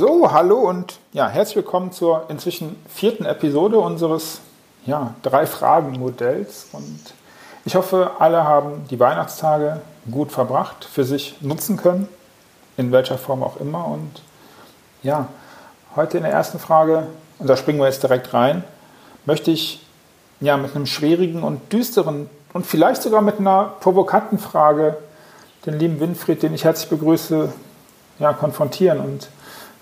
So, hallo und ja, herzlich willkommen zur inzwischen vierten Episode unseres ja, Drei-Fragen-Modells. Und ich hoffe, alle haben die Weihnachtstage gut verbracht, für sich nutzen können, in welcher Form auch immer. Und ja, heute in der ersten Frage, und da springen wir jetzt direkt rein, möchte ich ja mit einem schwierigen und düsteren und vielleicht sogar mit einer provokanten Frage den lieben Winfried, den ich herzlich begrüße, ja, konfrontieren. Und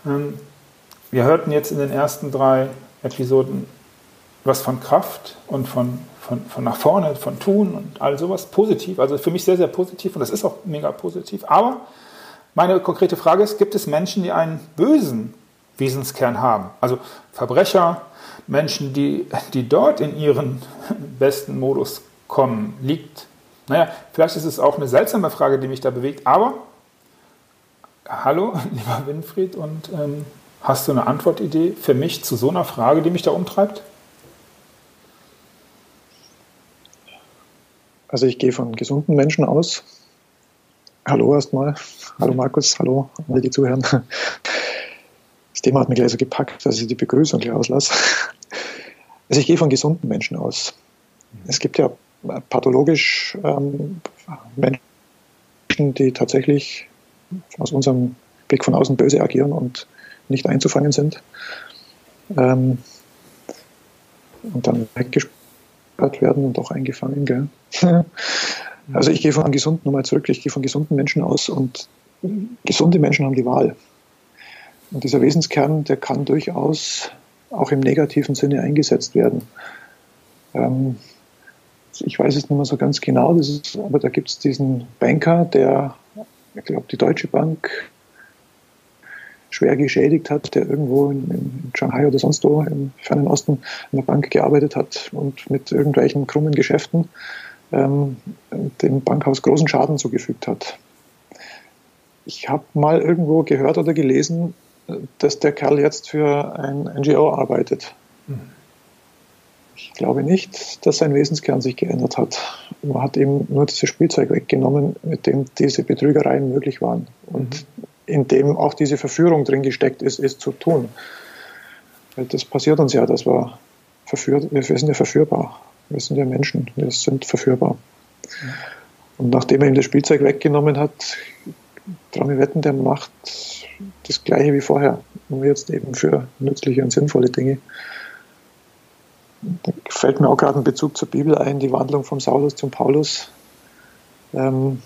wir hörten jetzt in den ersten drei Episoden was von Kraft und von, von, von nach vorne, von Tun und all sowas positiv. Also für mich sehr, sehr positiv und das ist auch mega positiv. Aber meine konkrete Frage ist, gibt es Menschen, die einen bösen Wesenskern haben? Also Verbrecher, Menschen, die, die dort in ihren besten Modus kommen, liegt naja, vielleicht ist es auch eine seltsame Frage, die mich da bewegt, aber hallo, lieber Winfried, und ähm, hast du eine Antwortidee für mich zu so einer Frage, die mich da umtreibt? Also ich gehe von gesunden Menschen aus. Hallo erstmal. Hallo Markus, hallo alle, die zuhören. Das Thema hat mich gleich so gepackt, dass ich die Begrüßung gleich auslasse. Also ich gehe von gesunden Menschen aus. Es gibt ja pathologisch ähm, Menschen, die tatsächlich aus unserem Blick von außen böse agieren und nicht einzufangen sind. Ähm, und dann weggesperrt werden und auch eingefangen. Gell? also ich gehe von gesunden, nochmal zurück, ich gehe von gesunden Menschen aus und gesunde Menschen haben die Wahl. Und dieser Wesenskern, der kann durchaus auch im negativen Sinne eingesetzt werden. Ähm, ich weiß es nicht mehr so ganz genau, ist, aber da gibt es diesen Banker, der, ich glaube, die Deutsche Bank schwer geschädigt hat, der irgendwo in, in, Shanghai oder sonst wo im fernen Osten in der Bank gearbeitet hat und mit irgendwelchen krummen Geschäften ähm, dem Bankhaus großen Schaden zugefügt hat. Ich habe mal irgendwo gehört oder gelesen, dass der Kerl jetzt für ein NGO arbeitet. Mhm. Ich glaube nicht, dass sein Wesenskern sich geändert hat. Man hat ihm nur dieses Spielzeug weggenommen, mit dem diese Betrügereien möglich waren und mhm. in dem auch diese Verführung drin gesteckt ist, es zu tun. Weil das passiert uns ja, dass wir verführt, wir sind ja verführbar. Wir sind ja Menschen, wir sind verführbar. Mhm. Und nachdem er ihm das Spielzeug weggenommen hat, traue ich wetten, der macht das Gleiche wie vorher, nur jetzt eben für nützliche und sinnvolle Dinge. Da fällt mir auch gerade ein Bezug zur Bibel ein, die Wandlung vom Saulus zum Paulus. Ähm,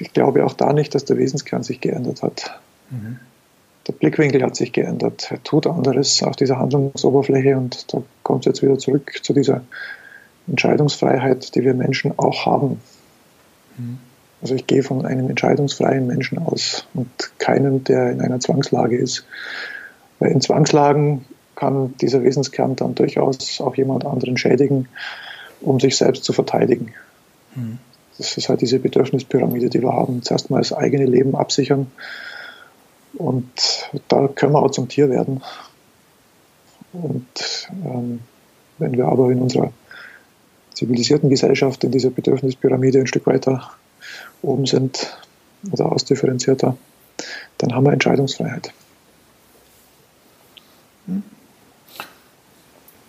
ich glaube auch da nicht, dass der Wesenskern sich geändert hat. Mhm. Der Blickwinkel hat sich geändert. Er tut anderes auf dieser Handlungsoberfläche und da kommt es jetzt wieder zurück zu dieser Entscheidungsfreiheit, die wir Menschen auch haben. Mhm. Also ich gehe von einem entscheidungsfreien Menschen aus und keinem, der in einer Zwangslage ist. Weil in Zwangslagen kann dieser Wesenskern dann durchaus auch jemand anderen schädigen, um sich selbst zu verteidigen. Mhm. Das ist halt diese Bedürfnispyramide, die wir haben. Zuerst mal das eigene Leben absichern und da können wir auch zum Tier werden. Und ähm, wenn wir aber in unserer zivilisierten Gesellschaft in dieser Bedürfnispyramide ein Stück weiter oben sind oder ausdifferenzierter, dann haben wir Entscheidungsfreiheit.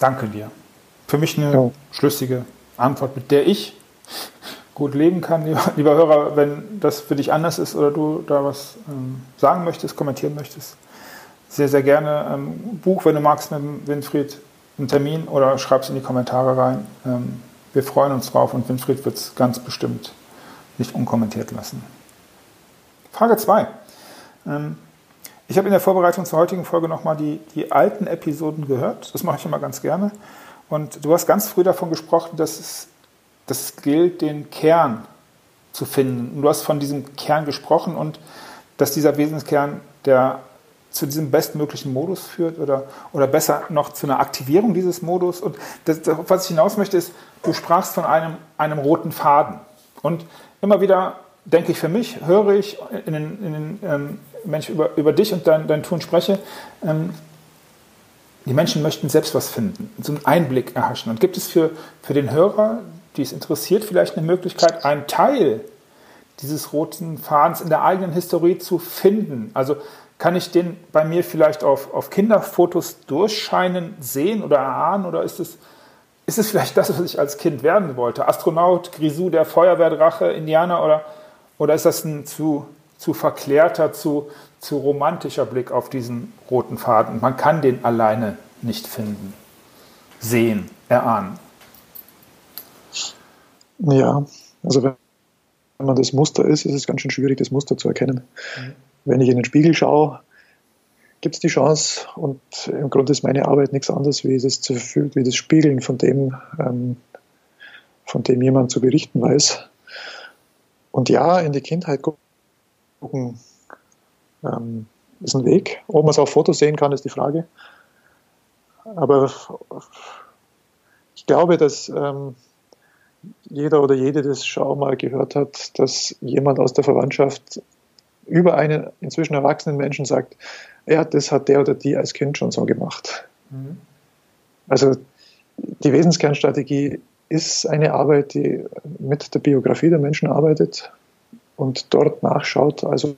Danke dir. Für mich eine ja. schlüssige Antwort, mit der ich gut leben kann. Lieber, lieber, Hörer, wenn das für dich anders ist oder du da was ähm, sagen möchtest, kommentieren möchtest, sehr, sehr gerne ähm, Buch, wenn du magst, mit Winfried einen Termin oder schreib es in die Kommentare rein. Ähm, wir freuen uns drauf und Winfried wird es ganz bestimmt nicht unkommentiert lassen. Frage 2. Ich habe in der Vorbereitung zur heutigen Folge nochmal die, die alten Episoden gehört. Das mache ich immer ganz gerne. Und du hast ganz früh davon gesprochen, dass es, dass es gilt, den Kern zu finden. Und du hast von diesem Kern gesprochen und dass dieser Wesenskern, der zu diesem bestmöglichen Modus führt oder, oder besser noch zu einer Aktivierung dieses Modus. Und das, was ich hinaus möchte, ist, du sprachst von einem, einem roten Faden. Und immer wieder denke ich für mich, höre ich in den, in den ähm, wenn ich über, über dich und dein, dein Tun spreche, ähm, die Menschen möchten selbst was finden, so einen Einblick erhaschen. Und gibt es für, für den Hörer, die es interessiert, vielleicht eine Möglichkeit, einen Teil dieses roten Fadens in der eigenen Historie zu finden? Also kann ich den bei mir vielleicht auf, auf Kinderfotos durchscheinen sehen oder erahnen? Oder ist es, ist es vielleicht das, was ich als Kind werden wollte? Astronaut, Grisou, der Feuerwehrdrache, Indianer oder, oder ist das ein zu, zu verklärter, zu, zu romantischer Blick auf diesen roten Faden? Man kann den alleine nicht finden, sehen, erahnen. Ja, also wenn man das Muster ist, ist es ganz schön schwierig, das Muster zu erkennen. Mhm. Wenn ich in den Spiegel schaue, gibt es die Chance und im Grunde ist meine Arbeit nichts anderes wie das, zu, wie das Spiegeln von dem, ähm, von dem jemand zu berichten weiß. Und ja, in die Kindheit gucken ähm, ist ein Weg. Ob man es auf Fotos sehen kann, ist die Frage. Aber ich glaube, dass ähm, jeder oder jede das schon mal gehört hat, dass jemand aus der Verwandtschaft über einen inzwischen erwachsenen Menschen sagt, ja, das hat der oder die als Kind schon so gemacht. Mhm. Also die Wesenskernstrategie ist eine Arbeit, die mit der Biografie der Menschen arbeitet und dort nachschaut. Also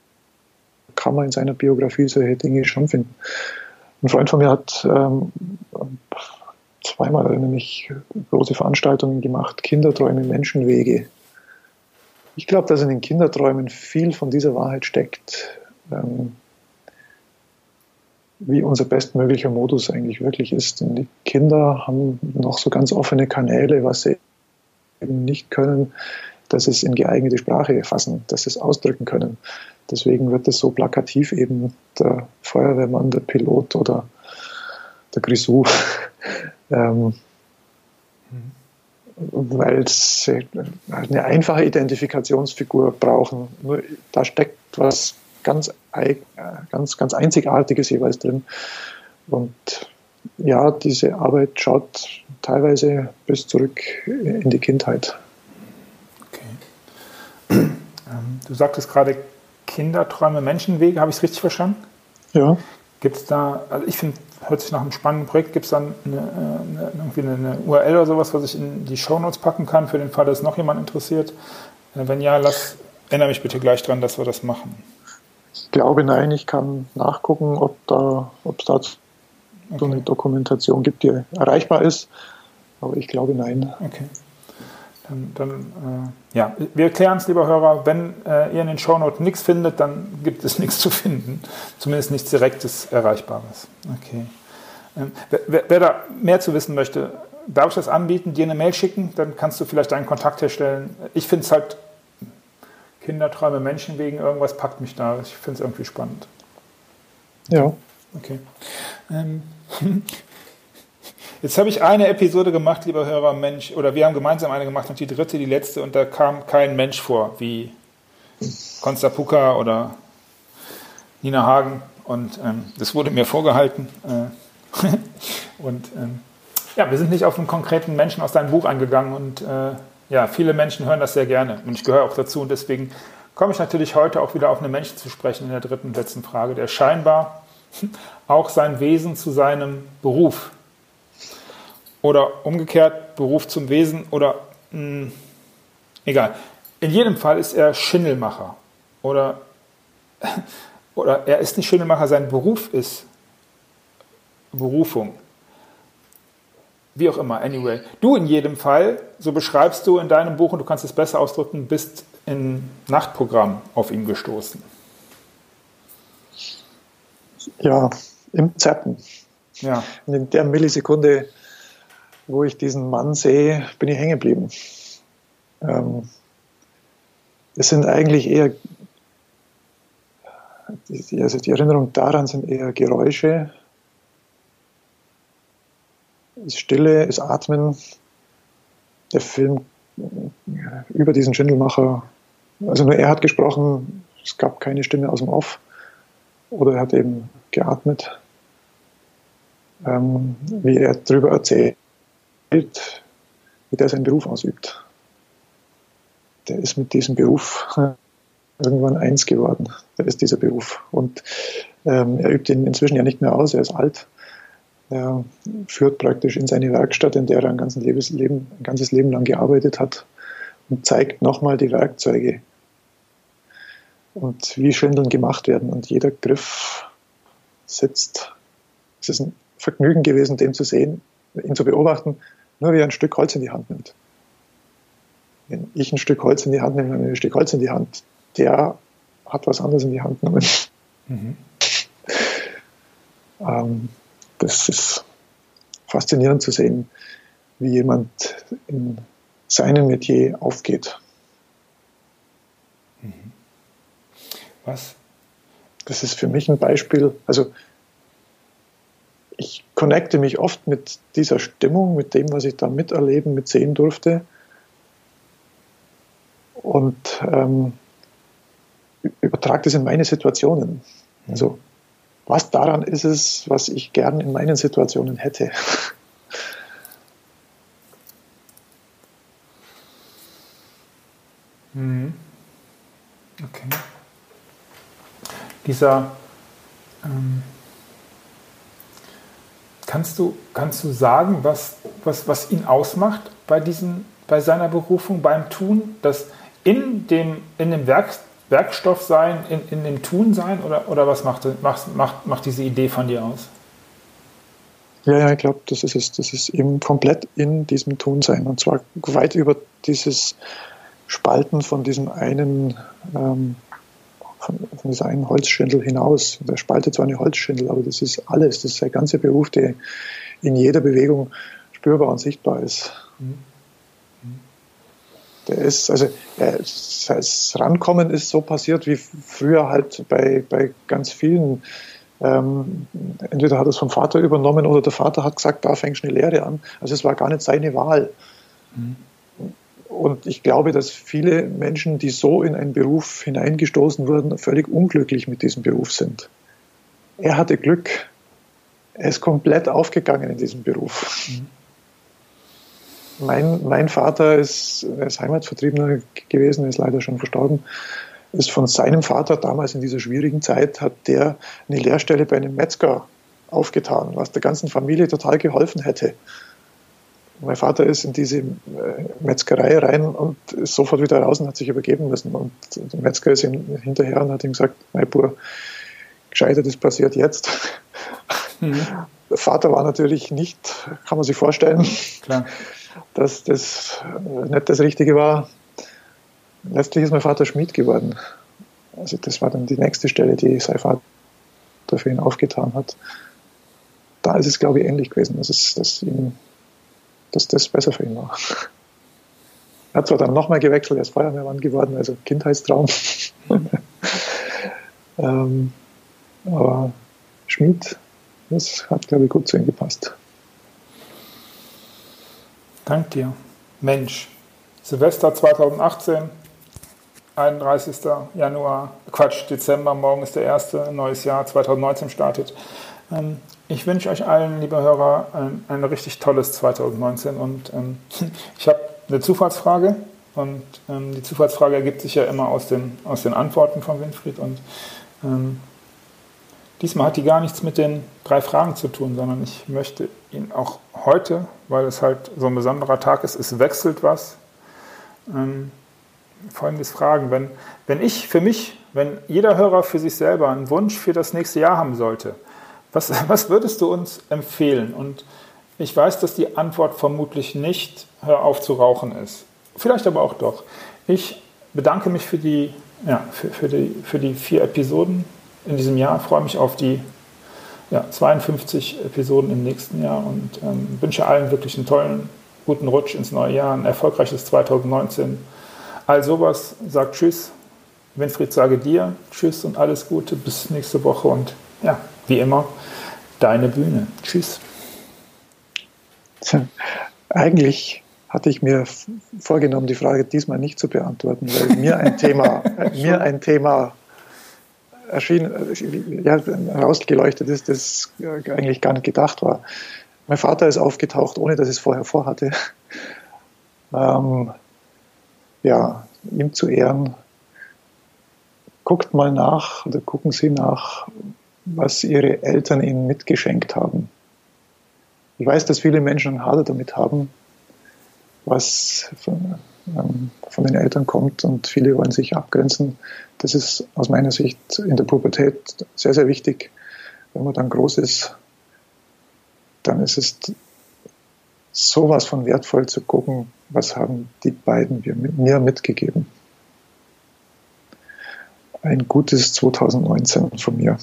kann man in seiner Biografie solche Dinge schon finden. Ein Freund von mir hat ähm, zweimal nämlich große Veranstaltungen gemacht, Kinderträume, Menschenwege. Ich glaube, dass in den Kinderträumen viel von dieser Wahrheit steckt, ähm, wie unser bestmöglicher Modus eigentlich wirklich ist. Denn die Kinder haben noch so ganz offene Kanäle, was sie eben nicht können, dass sie es in geeignete Sprache fassen, dass sie es ausdrücken können. Deswegen wird es so plakativ eben der Feuerwehrmann, der Pilot oder der Grisou, ähm, weil sie eine einfache Identifikationsfigur brauchen. Nur da steckt was ganz, ganz, ganz Einzigartiges jeweils drin. Und ja, diese Arbeit schaut teilweise bis zurück in die Kindheit. Ähm, du sagtest gerade Kinderträume, Menschenwege, habe ich es richtig verstanden? Ja. Gibt es da, also ich finde, hört sich nach einem spannenden Projekt, gibt es dann eine, eine, irgendwie eine, eine, URL oder sowas, was ich in die Shownotes packen kann, für den Fall, dass noch jemand interessiert? Äh, wenn ja, lass, erinnere mich bitte gleich dran, dass wir das machen. Ich glaube, nein, ich kann nachgucken, ob da, ob es da okay. so eine Dokumentation gibt, die erreichbar ist. Aber ich glaube, nein. Okay. Dann, dann äh, ja, wir erklären es, lieber Hörer, wenn äh, ihr in den Shownotes nichts findet, dann gibt es nichts zu finden. Zumindest nichts Direktes Erreichbares. Okay. Ähm, wer, wer, da mehr zu wissen möchte, darf ich das anbieten, dir eine Mail schicken, dann kannst du vielleicht einen Kontakt herstellen. Ich finde es halt, Kinderträume, Menschen wegen irgendwas packt mich da. Ich finde es irgendwie spannend. Ja. Okay. Ähm, Jetzt habe ich eine Episode gemacht, lieber Hörer, Mensch, oder wir haben gemeinsam eine gemacht und die dritte, die letzte, und da kam kein Mensch vor, wie Konsta Puka oder Nina Hagen. Und ähm, das wurde mir vorgehalten. Äh, und ähm, ja, wir sind nicht auf einen konkreten Menschen aus deinem Buch eingegangen. Und äh, ja, viele Menschen hören das sehr gerne. Und ich gehöre auch dazu. Und deswegen komme ich natürlich heute auch wieder auf einen Menschen zu sprechen in der dritten und letzten Frage, der scheinbar auch sein Wesen zu seinem Beruf oder umgekehrt Beruf zum Wesen oder mh, hm, egal. In jedem Fall ist er Schindelmacher oder, oder er ist nicht Schindelmacher, sein Beruf ist Berufung. Wie auch immer, anyway. Du in jedem Fall, so beschreibst du in deinem Buch und du kannst es besser ausdrücken, bist im Nachtprogramm auf ihn gestoßen. Ja, im Zappen. Ja. In der Millisekunde wo ich diesen Mann sehe, bin ich hängen geblieben. Ähm, es sind eigentlich eher, die, also die Erinnerungen daran sind eher Geräusche, ist Stille, ist Atmen. Der Film über diesen Schindelmacher, also nur er hat gesprochen, es gab keine Stimme aus dem Off oder er hat eben geatmet, ähm, wie er darüber erzählt wie der seinen Beruf ausübt. Der ist mit diesem Beruf irgendwann eins geworden. Der ist dieser Beruf. Und ähm, er übt ihn inzwischen ja nicht mehr aus, er ist alt. Er führt praktisch in seine Werkstatt, in der er ein, ganzes Leben, ein ganzes Leben lang gearbeitet hat und zeigt nochmal die Werkzeuge und wie Schindeln gemacht werden. Und jeder Griff sitzt. Es ist ein Vergnügen gewesen, den zu sehen, ihn zu beobachten, nur wie er ein Stück Holz in die Hand nimmt. Wenn ich ein Stück Holz in die Hand nehme, ein Stück Holz in die Hand, der hat was anderes in die Hand genommen. Mhm. ähm, das ist faszinierend zu sehen, wie jemand in seinem Metier aufgeht. Mhm. Was? Das ist für mich ein Beispiel. Also ich connecte mich oft mit dieser Stimmung, mit dem, was ich da miterleben, mit sehen durfte. Und ähm, übertrage das in meine Situationen. Also, was daran ist es, was ich gern in meinen Situationen hätte? Mhm. Okay. Dieser, ähm, kannst, du, kannst du sagen, was, was, was ihn ausmacht bei, diesen, bei seiner Berufung, beim Tun, dass in dem, in dem Werk, Werkstoff sein, in, in dem Tun sein oder, oder was macht, macht, macht, macht diese Idee von dir aus? Ja, ja, ich glaube, das ist es. Das ist eben komplett in diesem Tun sein und zwar weit über dieses Spalten von diesem einen, ähm, von, von dieser einen Holzschindel hinaus. Der spaltet zwar eine Holzschindel, aber das ist alles. Das ist der ganze Beruf, der in jeder Bewegung spürbar und sichtbar ist. Der ist, also das Rankommen ist so passiert wie früher halt bei, bei ganz vielen. Ähm, entweder hat es vom Vater übernommen oder der Vater hat gesagt, da fängst du eine Lehre an. Also es war gar nicht seine Wahl. Mhm. Und ich glaube, dass viele Menschen, die so in einen Beruf hineingestoßen wurden, völlig unglücklich mit diesem Beruf sind. Er hatte Glück. Er ist komplett aufgegangen in diesem Beruf. Mhm. Mein, mein Vater ist, ist Heimatvertriebener gewesen, ist leider schon verstorben. Ist von seinem Vater damals in dieser schwierigen Zeit, hat der eine Lehrstelle bei einem Metzger aufgetan, was der ganzen Familie total geholfen hätte. Mein Vater ist in diese äh, Metzgerei rein und ist sofort wieder raus und hat sich übergeben müssen. Und der Metzger ist ihm hinterher und hat ihm gesagt, mein Bub, gescheitert ist passiert jetzt. Mhm. Der Vater war natürlich nicht, kann man sich vorstellen. Klar dass das nicht das Richtige war. Letztlich ist mein Vater Schmied geworden. Also das war dann die nächste Stelle, die sein Vater für ihn aufgetan hat. Da ist es, glaube ich, ähnlich gewesen, dass, es, dass, ihm, dass das besser für ihn war. Er hat zwar dann nochmal gewechselt, er ist Feuerwehrmann geworden, also Kindheitstraum. ähm, aber Schmied, das hat, glaube ich, gut zu ihm gepasst. Dank dir. Mensch. Silvester 2018, 31. Januar, Quatsch, Dezember, morgen ist der erste, neues Jahr 2019 startet. Ähm, ich wünsche euch allen, liebe Hörer, ein, ein richtig tolles 2019 und ähm, ich habe eine Zufallsfrage und ähm, die Zufallsfrage ergibt sich ja immer aus den, aus den Antworten von Winfried und ähm, diesmal hat die gar nichts mit den drei Fragen zu tun, sondern ich möchte Ihnen auch heute, weil es halt so ein besonderer Tag ist, es wechselt was, ähm, folgendes fragen. Wenn, wenn ich für mich, wenn jeder Hörer für sich selber einen Wunsch für das nächste Jahr haben sollte, was, was würdest du uns empfehlen? Und ich weiß, dass die Antwort vermutlich nicht, hör auf zu rauchen ist. Vielleicht aber auch doch. Ich bedanke mich für die, ja, für, für die, für die vier Episoden in diesem Jahr, freue mich auf die ja, 52 Episoden im nächsten Jahr und ähm, wünsche allen wirklich einen tollen, guten Rutsch ins neue Jahr, ein erfolgreiches 2019. All sowas, sagt Tschüss. Winfried, sage dir Tschüss und alles Gute. Bis nächste Woche und ja, wie immer, deine Bühne. Tschüss. Eigentlich hatte ich mir vorgenommen, die Frage diesmal nicht zu beantworten, weil mir ein Thema, mir ein Thema erschien, ja, rausgeleuchtet ist, das eigentlich gar nicht gedacht war. Mein Vater ist aufgetaucht, ohne dass ich es vorher vorhatte. Ähm, ja, ihm zu Ehren. Guckt mal nach oder gucken Sie nach, was Ihre Eltern Ihnen mitgeschenkt haben. Ich weiß, dass viele Menschen einen Hader damit haben, was von, ähm, von den Eltern kommt und viele wollen sich abgrenzen. Das ist aus meiner Sicht in der Pubertät sehr, sehr wichtig, wenn man dann groß ist, dann ist es sowas von wertvoll zu gucken, was haben die beiden mir mitgegeben. Ein gutes 2019 von mir.